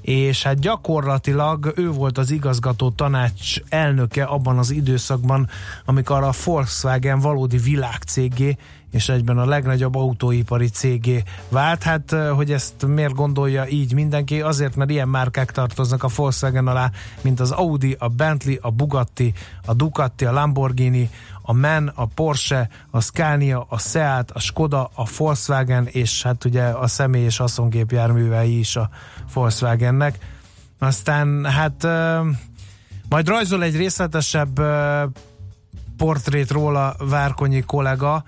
és hát gyakorlatilag ő volt az igazgató tanács elnöke abban az időszakban, amikor a Volkswagen valódi világcégé és egyben a legnagyobb autóipari cégé vált. Hát, hogy ezt miért gondolja így mindenki? Azért, mert ilyen márkák tartoznak a Volkswagen alá, mint az Audi, a Bentley, a Bugatti, a Ducati, a Lamborghini, a MAN, a Porsche, a Scania, a Seat, a Skoda, a Volkswagen, és hát ugye a személy és haszongépjárművei is a Volkswagennek. Aztán hát majd rajzol egy részletesebb portrét róla Várkonyi kollega,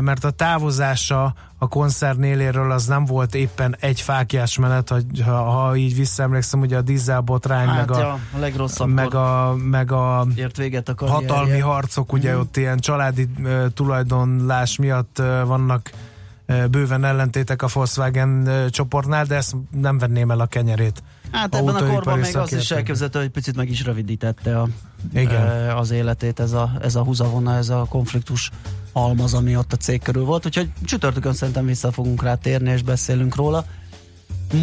mert a távozása a éléről az nem volt éppen egy fákjás menet, hogy ha, ha így visszaemlékszem, ugye a dízelbotrány, Hát meg, a, ja, a legrosszabb meg, a, meg a ért véget a karrierje. hatalmi harcok, ugye Mhm. ott ilyen családi ö, tulajdonlás miatt ö, vannak bőven ellentétek a Volkswagen ö, csoportnál, de ezt nem venném el a kenyerét. Hát ebben a korban még az is elképzelhető, hogy picit meg is rövidítette a, Igen. az életét ez a, ez a húzavona, ez a konfliktus halmaz, ami ott a cég körül volt, úgyhogy csütörtökön szerintem vissza fogunk rá térni, és beszélünk róla.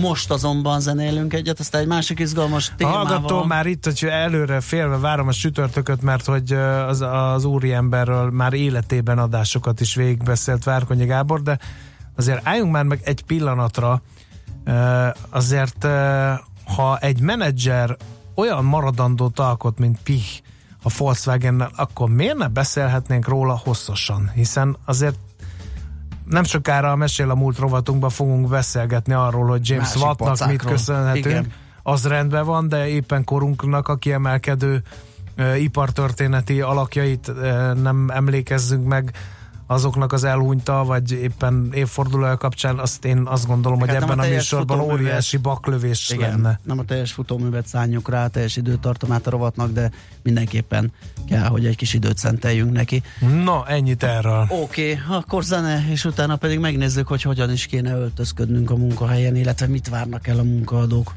Most azonban zenélünk egyet, aztán egy másik izgalmas A témával. hallgató már itt, hogy előre félve várom a sütörtököt, mert hogy az, az úriemberről már életében adásokat is végigbeszélt Várkonyi Gábor, de azért álljunk már meg egy pillanatra, azért ha egy menedzser olyan maradandót alkot, mint Pich a Volkswagen-nel, akkor miért ne beszélhetnénk róla hosszasan? Hiszen azért nem sokára a Mesél a múlt rovatunkban fogunk beszélgetni arról, hogy James Másik Wattnak mit pacákról. köszönhetünk. Igen. Az rendben van, de éppen korunknak a kiemelkedő ö, ipartörténeti alakjait ö, nem emlékezzünk meg azoknak az elhunyta, vagy éppen évfordulója kapcsán, azt én azt gondolom, hogy Hát nem ebben a a műsorban futóművet. óriási baklövés Igen, lenne. nem a teljes futóművet szálljuk rá, a teljes időtartamát a rovatnak, de mindenképpen kell, hogy egy kis időt szenteljünk neki. Na, ennyit erről. Oké, okay, akkor zene, és utána pedig megnézzük, hogy hogyan is kéne öltözködnünk a munkahelyen, illetve mit várnak el a munkaadók.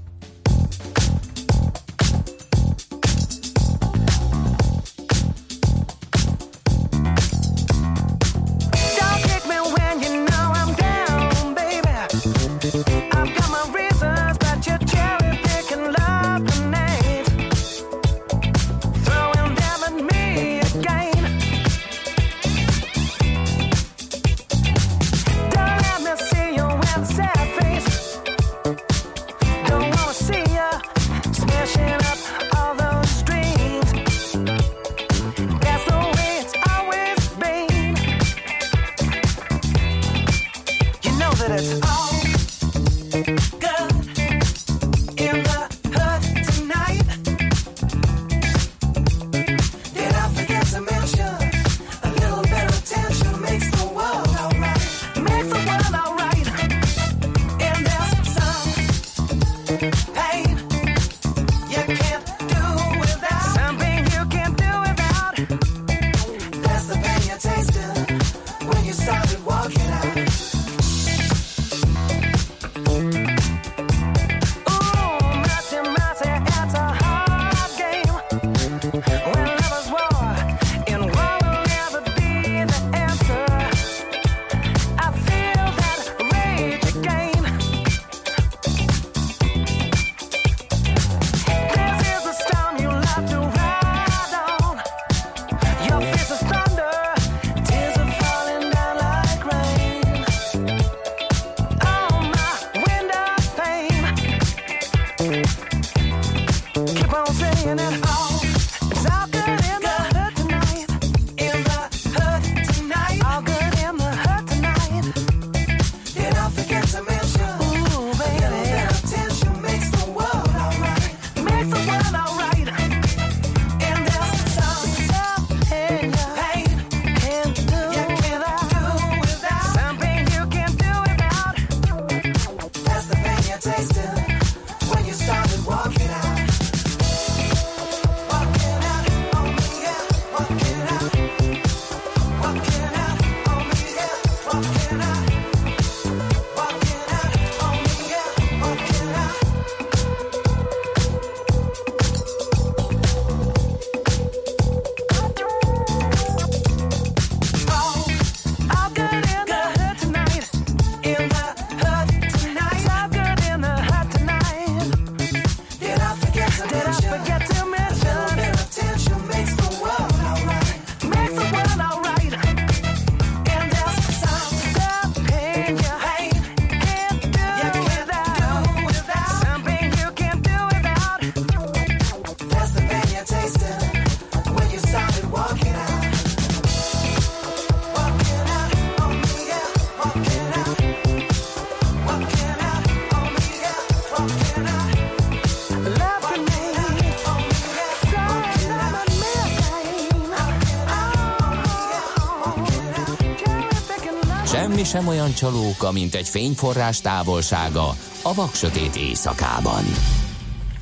Semmi sem olyan csalóka, mint egy fényforrás távolsága a vaksötét éjszakában.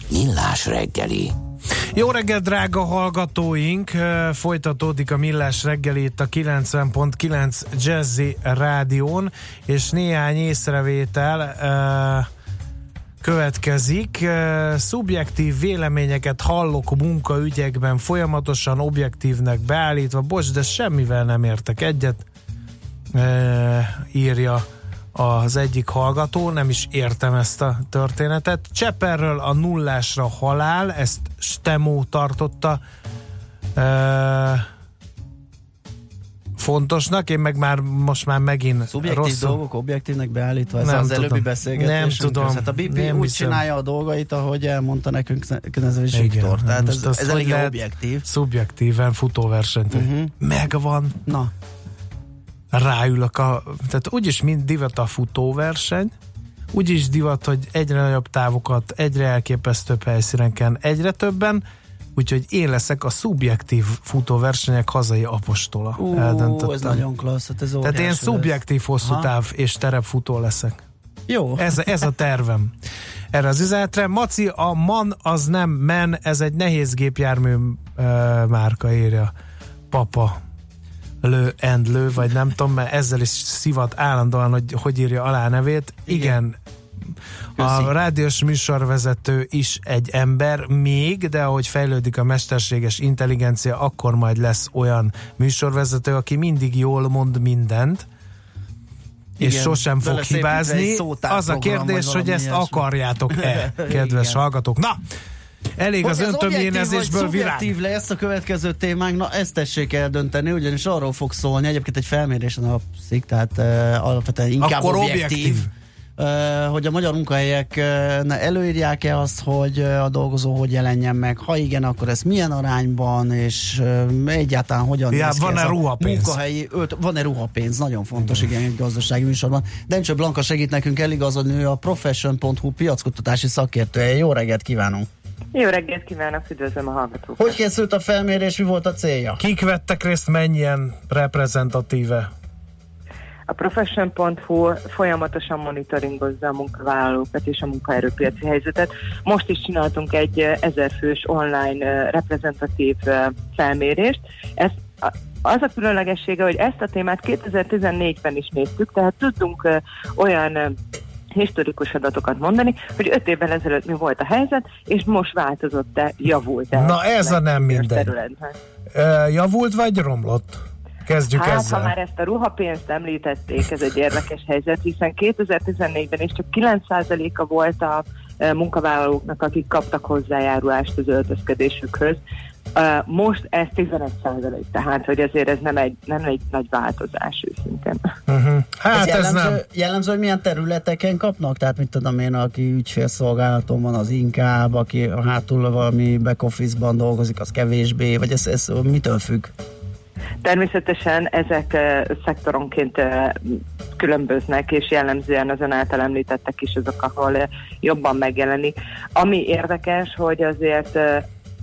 Millás reggeli. Jó reggel, drága hallgatóink! Folytatódik a Millás reggeli itt a 90.9 Jazzy Rádión, és néhány észrevétel következik. Szubjektív véleményeket hallok munkaügyekben folyamatosan objektívnek beállítva. Bocs, de semmivel nem értek egyet, írja az egyik hallgató, nem is értem ezt a történetet. Cseperről a nullásra halál, ezt Stemó tartotta fontosnak, én meg már most már megint Szubjektív rosszul. dolgok objektívnek beállítva, ez Nem az tudom. előbbi beszélgetésünk. Nem tudom. Hát a BP Nem úgy hiszem. csinálja a dolgait, ahogy elmondta nekünk Knezevics Igen, Viktor. Tehát ez, ez elég objektív. Szubjektíven futóversenyt. Uh-huh. Megvan, Na, ráülök a... Tehát úgyis mind divat a futóverseny, úgyis divat, hogy egyre nagyobb távokat, egyre elképesztőbb helyszíneken, egyre többen, úgyhogy én leszek a szubjektív futóversenyek hazai apostola. ú, Eldöntöttem. ez nagyon klassz. Hát ez Tehát én lesz. szubjektív hosszú Aha. táv és terepfutó leszek. Jó. Ez, ez a tervem. Erre az üzenetre. Maci, a MAN az nem men, ez egy nehéz gépjármű uh, márka írja. Papa. Lő and lő, vagy nem tudom, mert ezzel is szivat állandóan, hogy hogy írja alá nevét. Igen. A rádiós műsorvezető is egy ember még, de ahogy fejlődik a mesterséges intelligencia, akkor majd lesz olyan műsorvezető, aki mindig jól mond mindent, és Igen, sosem fog hibázni. Az a kérdés, hogy ezt akarjátok-e, kedves Igen. hallgatók. Na, elég az Hogy vagy virág. szubjektív lesz a következő témánk, na ezt tessék eldönteni, ugyanis arról fog szólni, egyébként egy felmérésen alapszik, tehát uh, alapvetően inkább Akkor objektív. objektív. Uh, hogy a magyar munkahelyek uh, előírják-e azt, hogy uh, a dolgozó hogy jelenjen meg, ha igen, akkor ez milyen arányban, és egyáltalán hogyan Ja, néz ki van-e ruhapénz? munkahelyi, öt, van-e ruhapénz, nagyon fontos, igen, egy gazdasági műsorban. Dencső Blanka segít nekünk eligazodni, ő a profession.hu piackutatási szakértője. Jó reggelt kívánunk! Jó reggelt kívánok, üdvözlöm a hallgatókat. Hogy készült a felmérés, mi volt a célja? Kik vettek részt, mennyien reprezentatíve? A Profession.hu folyamatosan monitoringozza a munkavállalókat és a munkaerőpiaci helyzetet. Most is csináltunk egy ezerfős online reprezentatív felmérést. Ez a- az a különlegessége, hogy ezt a témát 2014-ben is néztük, tehát tudtunk olyan historikus adatokat mondani, hogy öt évvel ezelőtt mi volt a helyzet, és most változott-e, javult-e. Na, ez a nem mindegy. területben. Ö, Javult vagy romlott? Kezdjük Hát, ezzel. ha már ezt a ruhapénzt említették, ez egy érdekes helyzet, hiszen 2014-ben is csak 9%-a volt a munkavállalóknak, akik kaptak hozzájárulást az öltözködésükhöz. Most ez 11%, tehát hogy azért ez nem egy, nem egy nagy változás őszintén. Uh-huh. Hát ez ez, jellemző, nem. jellemző, hogy milyen területeken kapnak? Tehát mit tudom én, aki ügyfélszolgálaton van, az inkább, aki hátul valami back office-ban dolgozik, az kevésbé, vagy ez, ez mitől függ? Természetesen ezek szektoronként különböznek, és jellemzően az ön által említettek is azok, ahol jobban megjelenik. Ami érdekes, hogy azért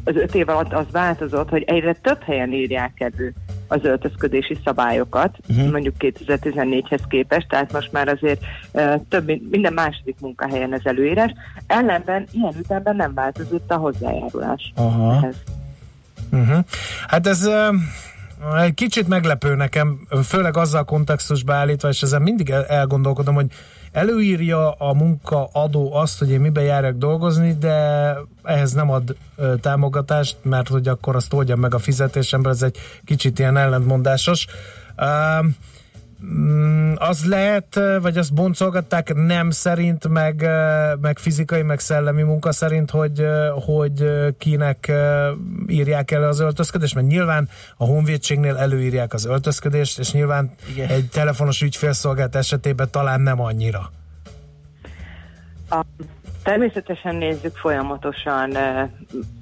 az öt év alatt az változott, hogy egyre több helyen írják elő az öltözködési szabályokat, uh-huh. mondjuk 2014-hez képest, tehát most már azért uh, több, mint minden második munkahelyen ez előírás. Ellenben ilyen ütemben nem változott a hozzájárulás. Aha. Uh-huh. Hát ez ö, egy kicsit meglepő nekem, főleg azzal kontextusba állítva, és ezen mindig el- elgondolkodom, hogy előírja a munkaadó azt, hogy én miben járjak dolgozni, de ehhez nem ad ö, támogatást, mert hogy akkor azt oldjam meg a fizetésemből, ez egy kicsit ilyen ellentmondásos. Uh, az lehet, vagy azt boncolgatták nem szerint, meg, meg fizikai, meg szellemi munka szerint, hogy, hogy kinek írják elő az öltözködést, mert nyilván a honvédségnél előírják az öltözködést, és nyilván Igen. egy telefonos ügyfélszolgált esetében talán nem annyira. A, természetesen nézzük folyamatosan eh,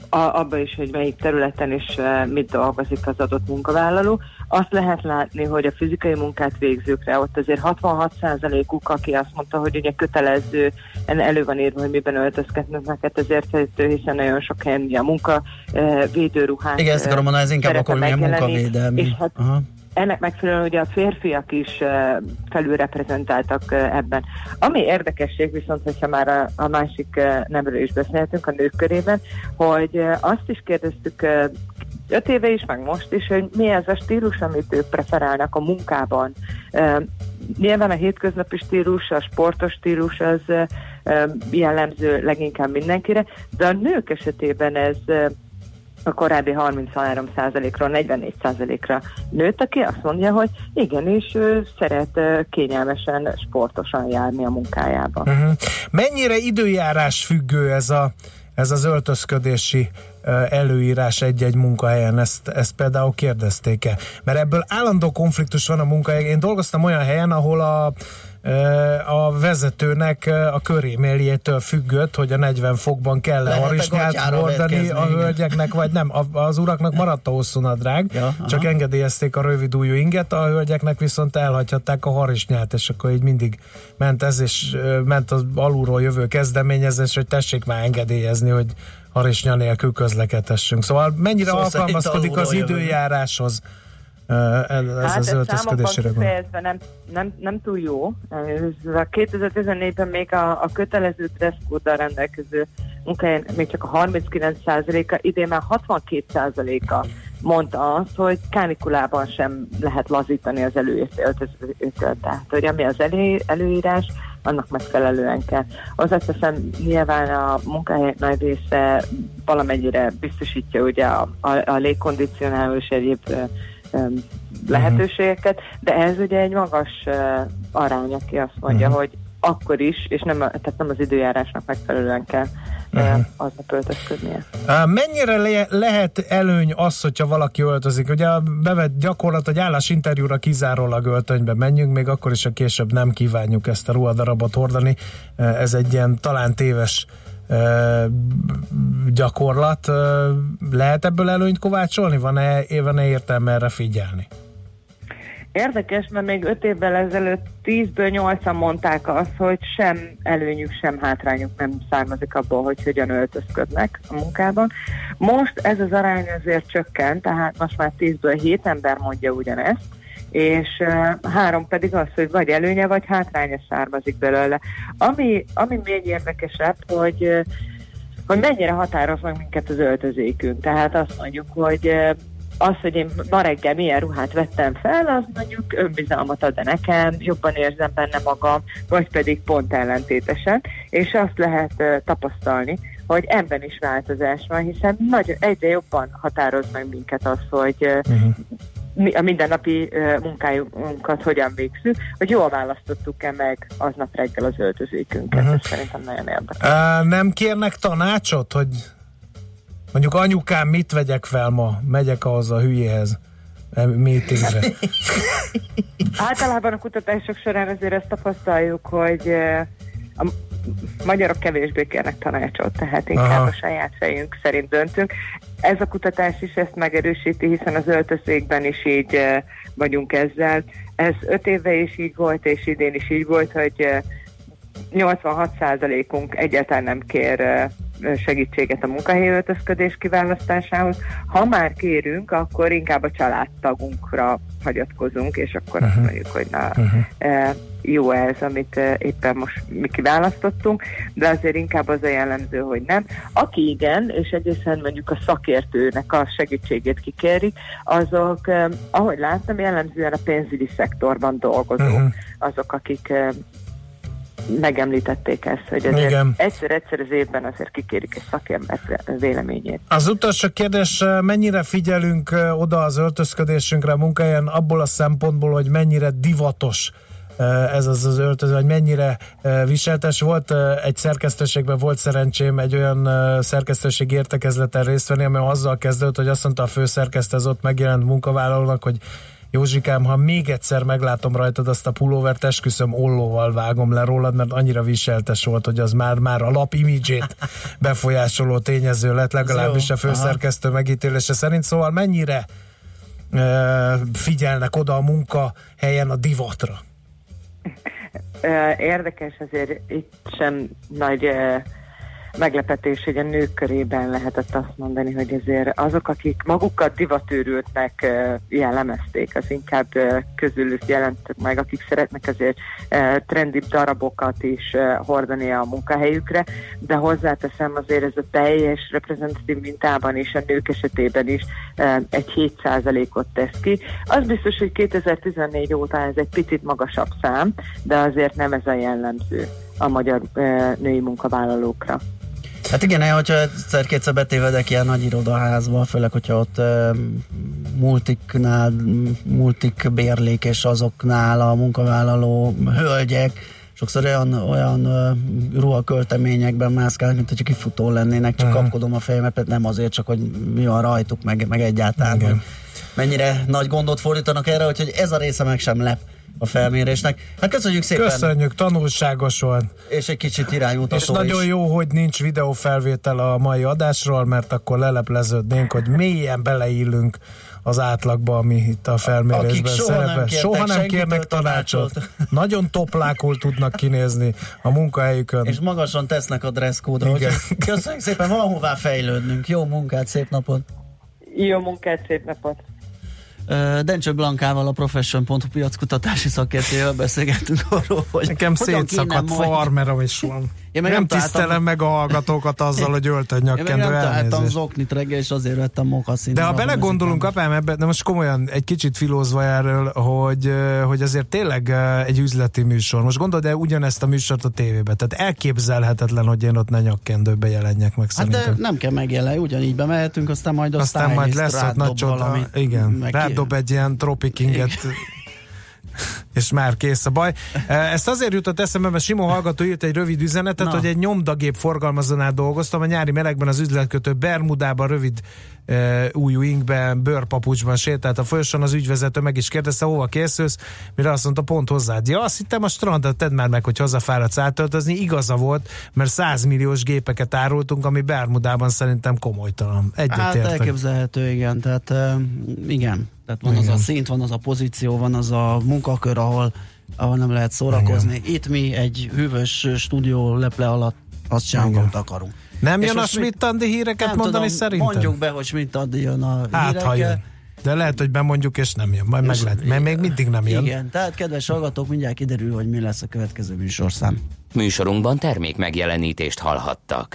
abba is, hogy melyik területen is eh, mit dolgozik az adott munkavállaló. Azt lehet látni, hogy a fizikai munkát végzőkre ott azért 66%-uk, aki azt mondta, hogy ugye kötelező, elő van írva, hogy miben öltözkednek neked, ezért hiszen nagyon sok helyen a munka eh, védőruhák Igen, ezt akarom mondani, ez inkább akkor megjelenik, munkavédelmi. És hát Aha. Ennek megfelelően ugye a férfiak is uh, felülreprezentáltak uh, ebben. Ami érdekesség viszont, hogyha már a, a másik uh, nemről is beszélhetünk a nők körében, hogy azt is kérdeztük öt éve is, meg most is, hogy mi ez a stílus, amit ők preferálnak a munkában. Nyilván a hétköznapi stílus, a sportos stílus az jellemző leginkább mindenkire, de a nők esetében ez a korábbi 33%-ról 44%-ra nőtt, aki azt mondja, hogy igenis ő szeret kényelmesen, sportosan járni a munkájába. Uh-huh. Mennyire időjárás függő ez, a, ez az öltözködési előírás egy-egy munkahelyen, ezt, ezt például kérdezték-e? Mert ebből állandó konfliktus van a munkahelyen. Én dolgoztam olyan helyen, ahol a a vezetőnek a köréméljétől függött, hogy a 40 fokban kell e harisnyát hordani a hölgyeknek, vagy nem. Az uraknak maradt a hosszú nadrág, ja, csak aha. engedélyezték a rövidújú inget, a hölgyeknek viszont elhagyhatták a harisnyát, és akkor így mindig ment ez, és ment az alulról jövő kezdeményezés, hogy tessék már engedélyezni, hogy harisnya nélkül közlekedhessünk. Szóval mennyire szóval alkalmazkodik az időjáráshoz? Ez, hát az öltözködésére kifejezve nem, nem, nem túl jó. Ez a 2014-ben még a, a kötelező dresszkóddal rendelkező munkahelyen még csak a 39%-a, idén már 62%-a mondta azt, hogy kánikulában sem lehet lazítani az előöltözőket. Tehát, hogy ami az elő, előírás, annak megfelelően kell. Hozzáteszem, nyilván a munkahelyek nagy része valamennyire biztosítja ugye a, a, a légkondicionáló és egyéb lehetőségeket, de ez ugye egy magas arány, aki azt mondja, uh-huh. hogy akkor is, és nem, tehát nem az időjárásnak megfelelően kell uh-huh. aznap öltözködnie. Mennyire le- lehet előny az, hogyha valaki öltözik? Ugye a bevett gyakorlat, hogy állásinterjúra kizárólag öltönybe menjünk, még akkor is, a később nem kívánjuk ezt a ruhadarabot hordani. Ez egy ilyen talán téves gyakorlat. Lehet ebből előnyt kovácsolni? Van-e, van-e értelme erre figyelni? Érdekes, mert még öt évvel ezelőtt 10-ből 8-an mondták azt, hogy sem előnyük, sem hátrányuk nem származik abból, hogy hogyan öltözködnek a munkában. Most ez az arány azért csökkent, tehát most már 10-ből 7 ember mondja ugyanezt, és három pedig az, hogy vagy előnye, vagy hátránya származik belőle. Ami, ami még érdekesebb, hogy hogy mennyire határoz meg minket az öltözékünk. Tehát azt mondjuk, hogy az, hogy én ma reggel milyen ruhát vettem fel, az mondjuk önbizalmat ad nekem, jobban érzem benne magam, vagy pedig pont ellentétesen, és azt lehet tapasztalni, hogy ebben is változás van, hiszen nagyon, egyre jobban határoz meg minket az, hogy uh-huh a mindennapi munkájunkat hogyan végzünk, hogy jól választottuk-e meg aznap reggel az öltözékünket. Uh-huh. Ez szerintem nagyon érdekes. Uh, nem kérnek tanácsot, hogy mondjuk anyukám mit vegyek fel ma? Megyek ahhoz a hülyéhez meetingre. Általában a kutatások során azért ezt tapasztaljuk, hogy a magyarok kevésbé kérnek tanácsot, tehát inkább Aha. a saját fejünk szerint döntünk. Ez a kutatás is ezt megerősíti, hiszen az öltözékben is így uh, vagyunk ezzel. Ez öt éve is így volt, és idén is így volt, hogy uh, 86%-unk egyáltalán nem kér uh, segítséget a munkahelyi öltözködés kiválasztásához. Ha már kérünk, akkor inkább a családtagunkra hagyatkozunk, és akkor uh-huh. azt mondjuk, hogy na, uh-huh. Jó ez, amit éppen most mi kiválasztottunk, de azért inkább az a jellemző, hogy nem. Aki igen, és egészen mondjuk a szakértőnek a segítségét kikérik, azok, ahogy láttam, jellemzően a pénzügyi szektorban dolgozók, uh-huh. azok, akik megemlítették ezt, hogy egyszer-egyszer az évben azért kikérik egy szakember véleményét. Az utolsó kérdés, mennyire figyelünk oda az öltözködésünkre a munkahelyen abból a szempontból, hogy mennyire divatos ez az az öltöző, hogy mennyire viseltes volt. Egy szerkesztőségben volt szerencsém egy olyan szerkesztőség értekezleten részt venni, ami azzal kezdődött, hogy azt mondta a főszerkesztő az ott megjelent munkavállalónak, hogy Józsikám, ha még egyszer meglátom rajtad azt a pulóvert, esküszöm, ollóval vágom le rólad, mert annyira viseltes volt, hogy az már, már a lap imidzsét befolyásoló tényező lett, legalábbis a főszerkesztő megítélése szerint. Szóval mennyire e, figyelnek oda a munka helyen a divatra? Érdekes azért itt sem nagy meglepetés, hogy a nők körében lehetett azt mondani, hogy azért azok, akik magukat divatőrültnek jellemezték, az inkább közülük jelentek meg, akik szeretnek azért trendibb darabokat is hordani a munkahelyükre, de hozzáteszem azért ez a teljes reprezentatív mintában és a nők esetében is egy 7%-ot tesz ki. Az biztos, hogy 2014 óta ez egy picit magasabb szám, de azért nem ez a jellemző a magyar női munkavállalókra. Hát igen, hogyha egyszer-kétszer betévedek ilyen nagy irodaházba, főleg, hogyha ott uh, multiknál, multik bérlék, és azoknál a munkavállaló hölgyek, sokszor olyan, olyan uh, ruhakölteményekben mászkálnak, mint hogyha kifutó lennének, csak uh-huh. kapkodom a fejemet, nem azért, csak hogy mi van rajtuk, meg, meg egyáltalán, hogy mennyire nagy gondot fordítanak erre, úgyhogy ez a része meg sem lep a felmérésnek. Hát köszönjük szépen! Köszönjük, tanulságos volt. És egy kicsit iránymutató És nagyon is. jó, hogy nincs videófelvétel a mai adásról, mert akkor lelepleződnénk, hogy mélyen beleillünk az átlagba, ami itt a felmérésben Akik soha nem szerepel. kértek soha nem kérnek tanácsot. tanácsot. Nagyon toplákul tudnak kinézni a munkahelyükön. És magasan tesznek a dresszkódra. Köszönjük szépen, van hová fejlődnünk. Jó munkát, szép napot! Jó munkát, szép napot! Dencső Blankával, a Profession.hu piackutatási szakértőjével beszélgettünk arról, hogy Nekem szétszakadt farmerom is van. Én meg nem nem tisztelem találtam- meg a hallgatókat azzal, hogy öltön Én meg nem találtam elnézést. zoknit reggel, és azért vettem mokasszint. De ha belegondolunk, apám, ebbe, de most komolyan egy kicsit filózva erről, hogy, hogy azért tényleg egy üzleti műsor. Most gondold el ugyanezt a műsort a tévébe. Tehát elképzelhetetlen, hogy én ott ne nyakkendőbe jelenjek meg Hát de szerintem. nem kell megjelenni, ugyanígy bemehetünk, aztán majd a Aztán majd lesz ott nagy csoda. Igen, meg rádob egy ilyen tropikinget. És már kész a baj. Ezt azért jutott eszembe, mert Simó hallgató írt egy rövid üzenetet, Na. hogy egy nyomdagép forgalmazónál dolgoztam, a nyári melegben az üzletkötő Bermudában rövid e, újú inkben, bőrpapucsban sétált a folyosón, az ügyvezető meg is kérdezte, hova készülsz, mire azt mondta, pont hozzád. Ja, azt hittem a strandot, tedd már meg, hogy hazafáradsz átöltözni. Igaza volt, mert 100 milliós gépeket árultunk, ami Bermudában szerintem komolytalan. Hát Egyetértek. elképzelhető, igen. Tehát uh, igen. Tehát van Igen. az a szint, van az a pozíció, van az a munkakör, ahol, ahol nem lehet szórakozni. Itt mi egy hűvös stúdió leple alatt azt csinálunk, Igen. amit akarunk. Nem És jön a Schmidt-Andi híreket Nem mondani tudom, szerintem? Mondjuk be, hogy ad jön a Hát, hírekkel. ha jön. De lehet, hogy bemondjuk, és nem jön. Majd meg És- lehet, mert még mindig nem jön. Igen, tehát kedves hallgatók, mindjárt kiderül, hogy mi lesz a következő műsorszám. Műsorunkban termék megjelenítést hallhattak.